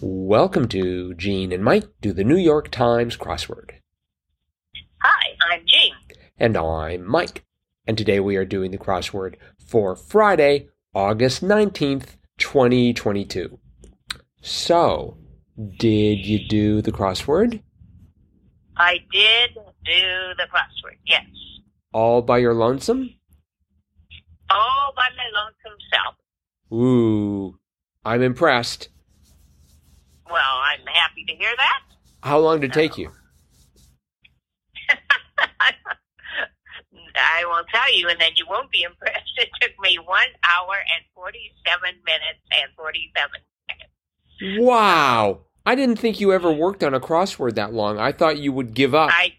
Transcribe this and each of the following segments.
Welcome to Jean and Mike do the New York Times crossword. Hi, I'm Jean. And I'm Mike. And today we are doing the crossword for Friday, August 19th, 2022. So, did you do the crossword? I did do the crossword, yes. All by your lonesome? All by my lonesome self. Ooh, I'm impressed. Well, I'm happy to hear that. How long did it take you? I will tell you, and then you won't be impressed. It took me one hour and 47 minutes and 47 seconds. Wow. I didn't think you ever mm-hmm. worked on a crossword that long. I thought you would give up. I,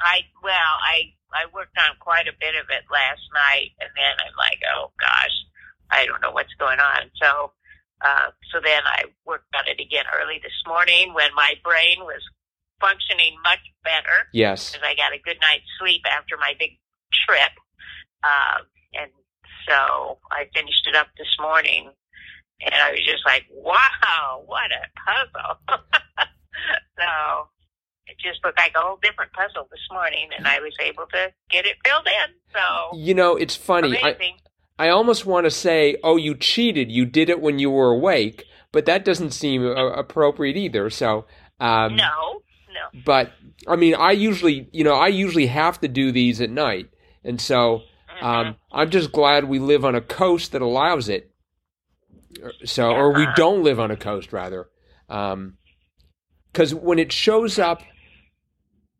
I, well, I, I worked on quite a bit of it last night, and then I'm like, oh gosh, I don't know what's going on. So, uh, so then I worked on it again early this morning when my brain was functioning much better yes. because I got a good night's sleep after my big trip. Um, and so I finished it up this morning and I was just like, wow, what a puzzle. so it just looked like a whole different puzzle this morning and I was able to get it filled in. So You know, it's funny. I, amazing. I almost want to say, oh, you cheated. You did it when you were awake, but that doesn't seem uh, appropriate either. So, um, no, no. but I mean, I usually, you know, I usually have to do these at night. And so, um, I'm just glad we live on a coast that allows it. So, or we Uh-huh. don't live on a coast, rather. Because when it shows up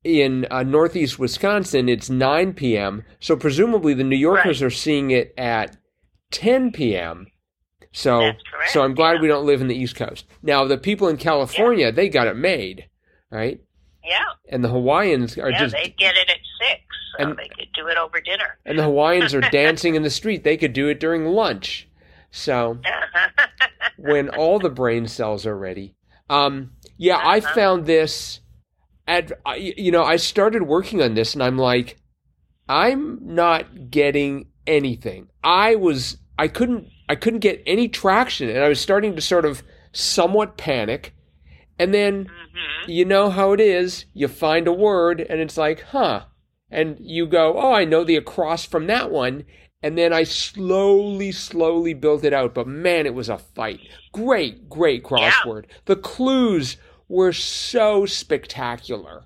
in uh, northeast Wisconsin, it's 9 p.m. So, presumably, the New Yorkers are seeing it at 10 p.m. So, so I'm glad yeah. we don't live in the East Coast. Now, the people in California, they got it made, right? Yeah, And the Hawaiians are yeah, just they get it at six, so And- they could do it over dinner. and the Hawaiians are dancing in the street. They could do it during lunch. So when all the brain cells are ready, um, yeah, I Uh-huh. found this I- you know I started working on this and I'm like, I'm not getting anything. I was I couldn't I couldn't get any traction and I was starting to sort of somewhat panic, and then hmm you know how it is. You find a word and it's like, huh. And you go, oh, I know the across from that one. And then I slowly, slowly built it out. But man, it was a fight. Great, great crossword. The clues were so spectacular.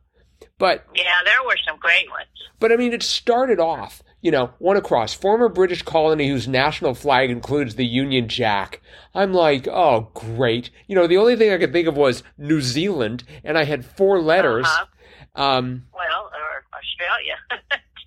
But Yeah, there were some great ones. but I mean, it started off, you know, one across, former British colony whose national flag includes the Union Jack. I'm like, oh, great. You know, the only thing I could think of was New Zealand, and I had four letters. Uh-huh. Um, Well, or Australia.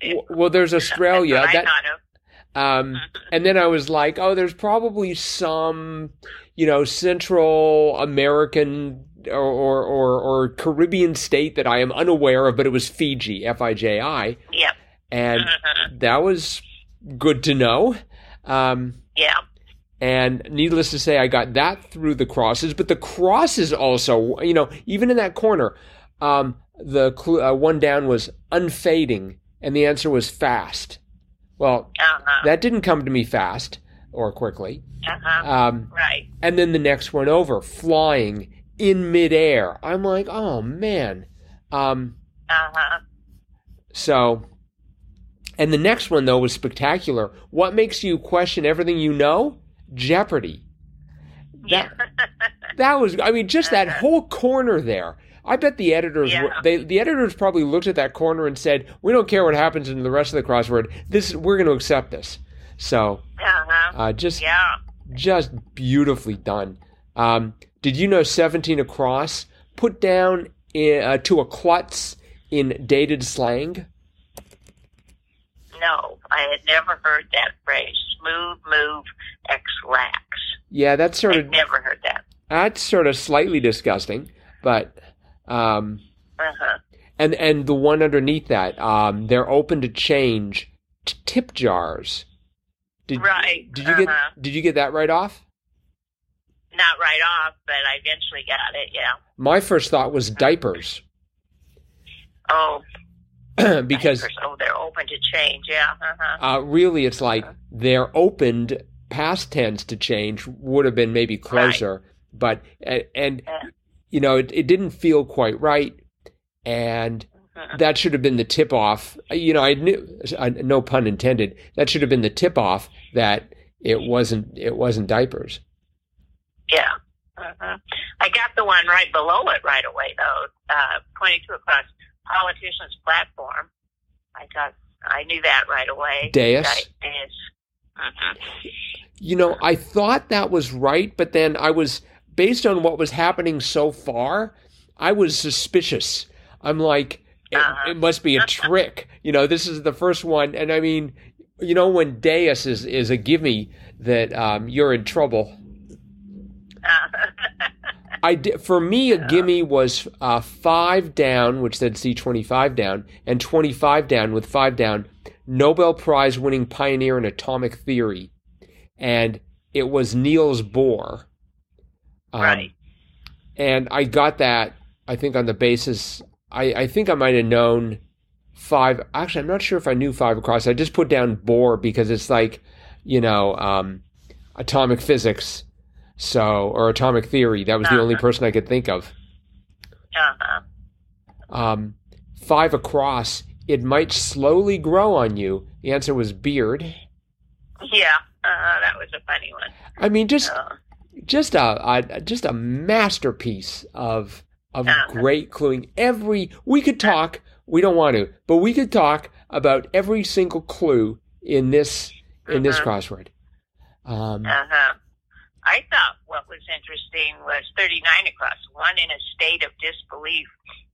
w- well, there's Australia. That, I thought of. um, and then I was like, oh, there's probably some, you know, Central American or, or, or, or Caribbean state that I am unaware of, but it was Fiji, F I J I. Yep. And Mhm. that was good to know. Um, Yeah. and needless to say, I got that through the crosses, but the crosses also, you know, even in that corner, um, the uh, one down was unfading, and the answer was fast. Well, Uh-huh. that didn't come to me fast or quickly. uh-huh. Um, right. and then the next one over, flying in midair. I'm like, oh man. Um, Uh-huh. So, and the next one though was spectacular. What makes you question everything you know? Jeopardy. Yeah. That was, I mean, just that whole corner there. I bet the editors, Yeah. were, they, the editors probably looked at that corner and said, "We don't care what happens in the rest of the crossword. This, we're going to accept this." So, uh-huh. uh, just, Yeah. just beautifully done. Um, did you know 17 across put down in, uh, to a klutz in dated slang? No, I had never heard that phrase. Smooth move X lax. Yeah, that's sort of I'd never heard that. that's sort of slightly disgusting, but um, Uh-huh. and and the one underneath that, um, they're open to change t- tip jars. Did, Right, Did you get uh-huh. Did you get that right off? Not right off, but I eventually got it, yeah. My first thought was diapers Oh, because diapers. oh, they're open to change, yeah. Uh-huh. uh, really it's like they're opened past tense to change would have been maybe closer, but and, and Yeah. you know it, it didn't feel quite right, and that should have been the tip off. You know, I knew, uh, no pun intended. That should have been the tip off that it wasn't it wasn't diapers. Yeah. Mhm. I got the one right below it right away, though. Uh, 22 across politician's platform. I got, I knew that right away. dais? Di- dais. Mhm. You know, I thought that was right, but then I was based on what was happening so far. I was suspicious. I'm like, it, Uh-huh. it must be a trick. You know, this is the first one, and I mean, you know, when dais is is a gimme that um, you're in trouble. I di- for me a gimme was uh, five down, which said C twenty five down, and twenty five down with five down. Nobel Prize winning pioneer in atomic theory, and it was Niels Bohr. Um, Right. And I got that. I think on the basis. I, I think I might have known five. Actually, I'm not sure if I knew five across. I just put down Bohr because it's like, you know, um, atomic physics. So, or atomic theory. That was the only Uh-huh. person I could think of. uh-huh. Um, five across. It might slowly grow on you. The answer was beard. Yeah. Uh, that was a funny one. I mean, just Uh, just a, a just a masterpiece of of Uh-huh. great cluing. Every we could talk. We don't want to, but we could talk about every single clue in this in this Mhm. crossword. Um, uh-huh. I thought what was interesting was 39 across, one in a state of disbelief,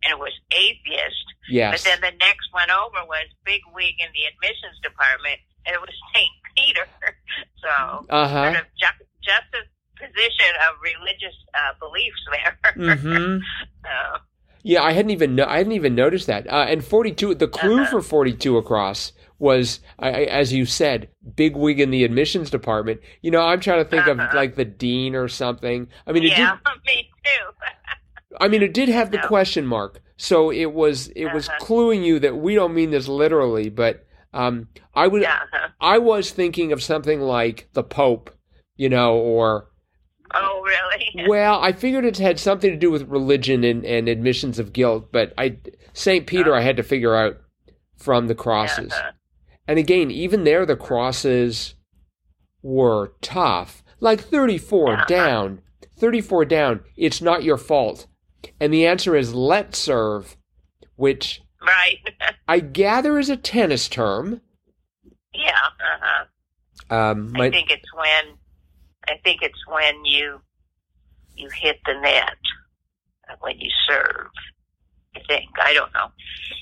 and it was atheist. Yes. But then the next one over was big wig in the admissions department, and it was St. Peter. So Uh sort of ju- juxtaposition of religious uh, beliefs there. hmm so, Yeah, I hadn't even no- I hadn't even noticed that. Uh, and forty two, the clue Uh-huh. for forty two across was, I, as you said, big wig in the admissions department. You know, I'm trying to think of Uh-huh. like the dean or something. I mean, it yeah, did. me too. I mean, it did have the No. question mark, so it was it was Uh-huh. cluing you that we don't mean this literally, but um, I was yeah. uh-huh. I was thinking of something like the Pope, you know, or Oh, really? well, I figured it had something to do with religion and, and admissions of guilt, but I Saint Peter I had to figure out from the crosses. Uh-huh. And again, even there the crosses were tough. Like 34 Uh-huh. down. 34 down. It's not your fault. And the answer is let serve, which Right. I gather is a tennis term. yeah. Uh-huh. Um, I think it's when I think it's when you you hit the net when you serve. I think I don't know.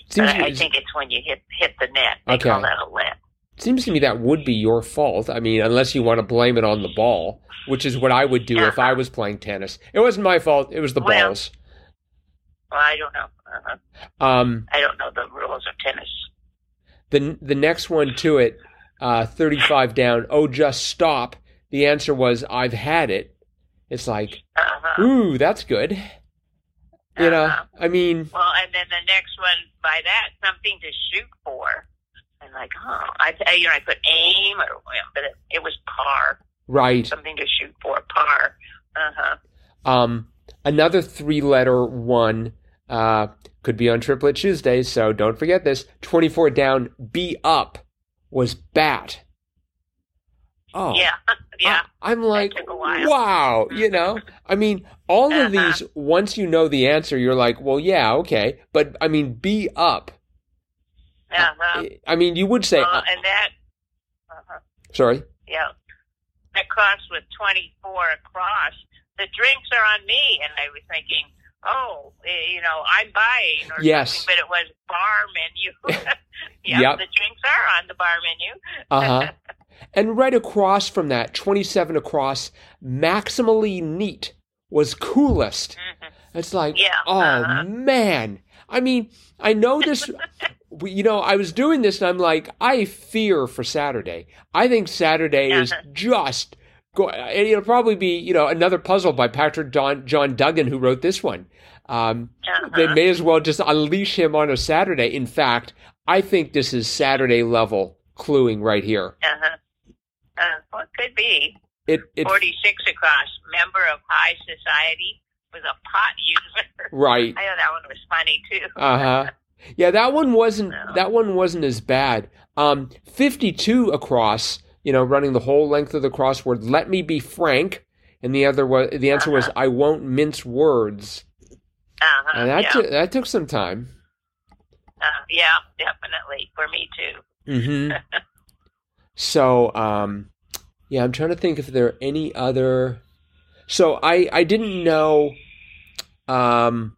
seems, But I, I think it's when you hit hit the net. They Okay. call that a let. seems to me that would be your fault. I mean, unless you want to blame it on the ball, which is what I would do if I was playing tennis. It wasn't my fault. It was the Well- balls. Well, I don't know. Uh-huh. Um, I don't know the rules of tennis. the the next one to it, uh, 35 down. Oh, just stop. The answer was I've had it. It's like, Uh-huh. ooh, that's good. You know, Uh-huh. I mean, Well, and then the next one by that something to shoot for. And like, oh, I you know I put aim or but it, it was par, right. something to shoot for, par. Uh huh. Um, another three letter one uh, could be on Triplet Tuesday, so don't forget this. 24 down, be up was bat. Oh, Yeah, yeah. I, am like, took a while. wow, you know? I mean, all of Uh-huh. these, once you know the answer, you're like, well, yeah, okay. But I mean, be up. Uh-huh. I mean, you would say, uh, and that, uh-huh. sorry. yeah, that cross with 24 across, the drinks are on me. And I was thinking, oh, eh, you know, I'm buying or Yes. something, but it was bar menu. yeah, Yep. the drinks are on the bar menu. Uh huh. and right across from that, 27 across, maximally neat was coolest. Mhm. It's like, Yeah, oh uh-huh. man. I mean, I know this. you know, I was doing this and I'm like, I fear for Saturday. I think Saturday is Uh-huh. just. Go, and it'll probably be, you know, another puzzle by Patrick Don, John Duggan, who wrote this one. Um, They Uh-huh. may as well just unleash him on a Saturday. In fact, I think this is Saturday level cluing right here. Uh-huh. Uh, well, it could be. It it 46 across, member of high society, was a pot user. right. I know that one was funny too. Uh huh. Yeah, that one wasn't No. that one wasn't as bad. Um, fifty-two across. You know, running the whole length of the crossword. Let me be frank. And the other was the answer was I won't mince words. Uh-huh. And that yeah. took that took some time. uh, yeah, definitely for me too. hmm so, um, yeah, I'm trying to think if there are any other. So I I didn't know. Um,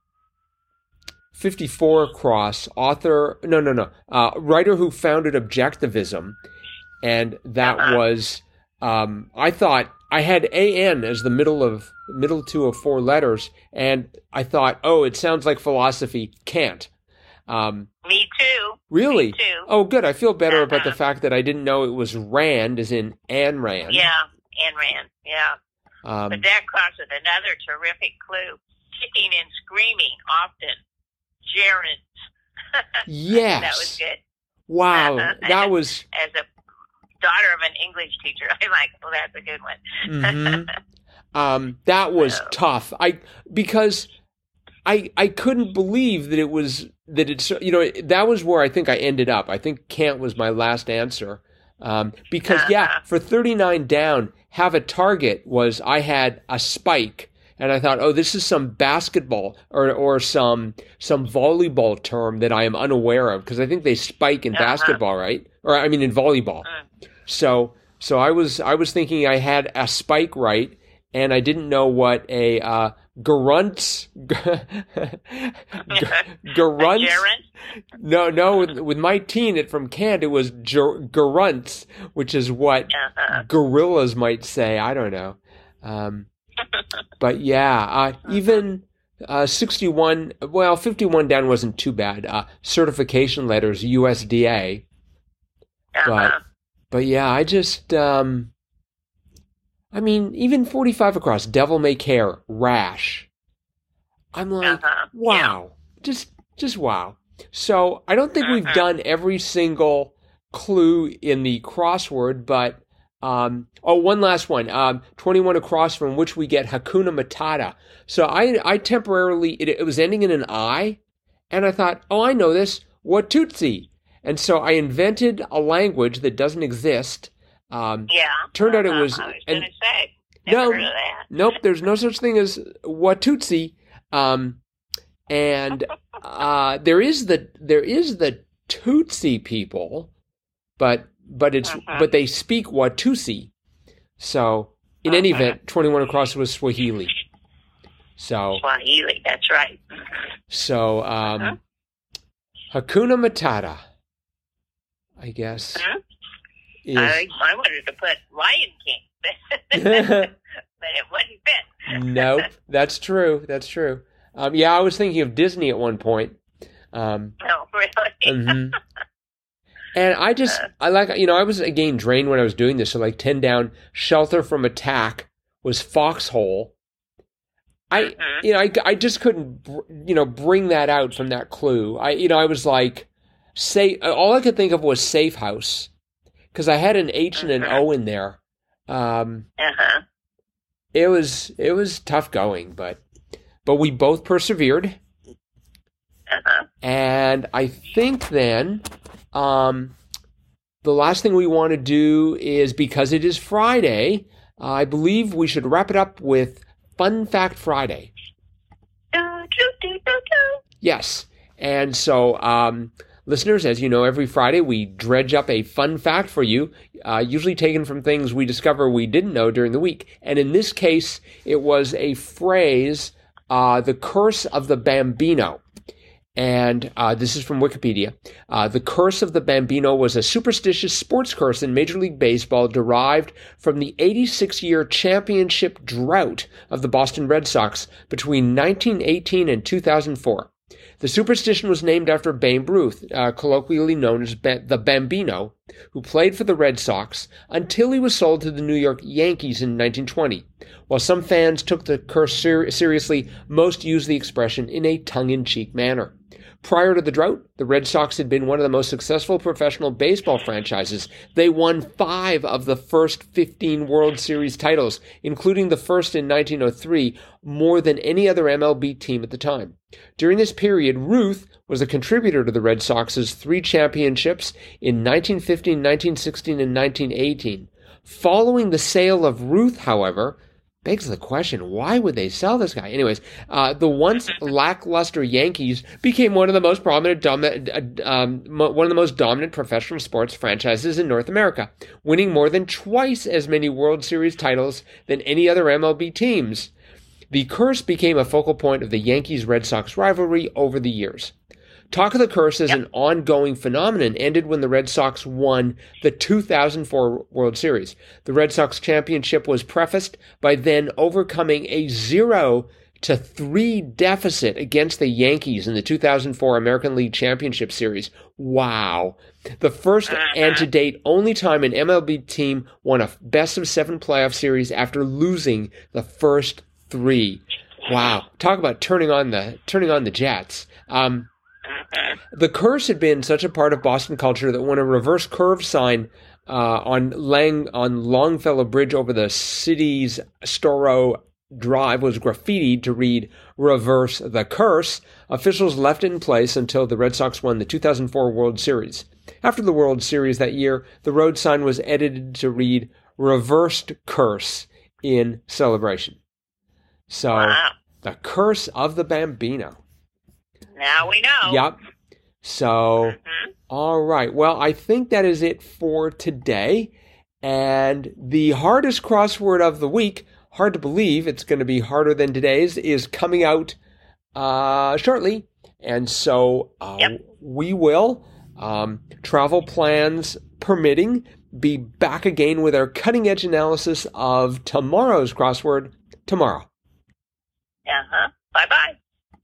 54 across author no no no uh, writer who founded objectivism and that Uh-huh. was um, i thought i had an as the middle of middle two of four letters and i thought oh it sounds like philosophy Kant um, Me too. really Me too. Oh, good. I feel better about the Uh-huh. fact that I didn't know it was Rand, as in Anne Rand. Yeah, Ayn Rand. Yeah. Um, But that crosses another terrific clue. Kicking and screaming often. Gerunds. yes. That was good. Wow. Uh-huh. That was. As a daughter of an English teacher, I'm like, well, that's a good one. mhm. Um, that was So- tough. I because I I couldn't believe that it was that it's you know that was where I think I ended up. I think Kant was my last answer. Um, because yeah, Uh-huh. for 39 down, have a target was I had a spike and I thought, oh, this is some basketball or or some some volleyball term that I am unaware of because I think they spike in Uh-huh. basketball, right? Or I mean in volleyball. Mm. So so I was I was thinking I had a spike right, and I didn't know what a uh, grunt grunt. No, no. With, with my teen it from it was ger- which is what Uh-huh. gorillas might say. I don't know. Um, but yeah, uh, even uh, 61, well, 51 down wasn't too bad. Uh, certification letters, USDA. Uh-huh. But yeah, I just, um, I mean, even 45 across, devil may care, rash. I'm like, Uh-huh. wow, just, just wow. So I don't think we've Uh-huh. done every single clue in the crossword, but, um, oh, one last one. Um, 21 across from which we get Hakuna Matata. So I, I temporarily, it, it was ending in an I, and I thought, oh, I know this, Watutsi. And so I invented a language that doesn't exist. Um, Yeah. Turned out it Uh-huh. was- I was and- say. No. heard of that. nope, there's no such thing as Watutsi. Um, and uh, there is the there is the Tutsi people, but but it's Uh-huh. but they speak Watusi. So in any Uh-huh. event, 21 across was Swahili. So Swahili, that's right. so um, Uh-huh. Hakuna Matata, I guess. Is, I, I wanted to put Lion King, but it wouldn't fit. nope, that's true. That's true. Um, yeah, I was thinking of Disney at one point. Um, No, really. mhm. And I just, I like, you know, I was again drained when I was doing this. So, like 10 down, shelter from attack was foxhole. I, Mhm. you know, I, I just couldn't, br- you know, bring that out from that clue. I, you know, I was like, say, all I could think of was safe house because I had an H and an Mhm. O in there. Um, Uh-huh. it was, it was tough going, but, but we both persevered. Uh-huh. And I think then um, the last thing we want to do is because it is Friday, uh, I believe we should wrap it up with Fun Fact Friday. Yes. And so, um, listeners, as you know, every Friday we dredge up a fun fact for you, uh, usually taken from things we discover we didn't know during the week. And in this case, it was a phrase, uh, the curse of the Bambino. And uh, this is from Wikipedia. Uh, the curse of the Bambino was a superstitious sports curse in Major League Baseball derived from the 86 year championship drought of the Boston Red Sox between 1918 and 2004. The superstition was named after Babe Ruth, uh, colloquially known as the Bambino, who played for the Red Sox until he was sold to the New York Yankees in 1920. While some fans took the curse ser- seriously, most used the expression in a tongue in cheek manner. Prior to the drought, the Red Sox had been one of the most successful professional baseball franchises. They won five of the first 15 World Series titles, including the first in 1903, more than any other MLB team at the time. During this period, Ruth was a contributor to the Red Sox's three championships in 1915, 1916, and 1918. Following the sale of Ruth, however, begs the question why would they sell this guy? Anyways uh, the once lackluster yankees became one of the most prominent uh, um, one of the most dominant professional sports franchises in north america winning more than twice as many world series titles than any other mlb teams. The curse became a focal point of the yankees red sox rivalry over the years Talk of the Curse as yep. an ongoing phenomenon ended when the Red Sox won the 2004 World Series. The Red Sox championship was prefaced by then overcoming a zero to three deficit against the Yankees in the 2004 American League Championship Series. Wow. The first uh-huh. and to date only time an MLB team won a best of seven playoff series after losing the first three. Wow. Talk about turning on the, turning on the Jets. Um, the curse had been such a part of Boston culture that when a reverse curve sign uh, on Lang on Longfellow Bridge over the city's Storrow Drive was graffitied to read "Reverse the Curse," officials left it in place until the Red Sox won the 2004 World Series. After the World Series that year, the road sign was edited to read "Reversed Curse" in celebration. So, wow. the curse of the Bambino. Now we know. Yep. So, mm-hmm. all right. Well, I think that is it for today. And the hardest crossword of the week, hard to believe it's going to be harder than today's, is coming out uh, shortly. And so uh, yep. we will, um, travel plans permitting, be back again with our cutting edge analysis of tomorrow's crossword tomorrow. Uh huh. Bye bye.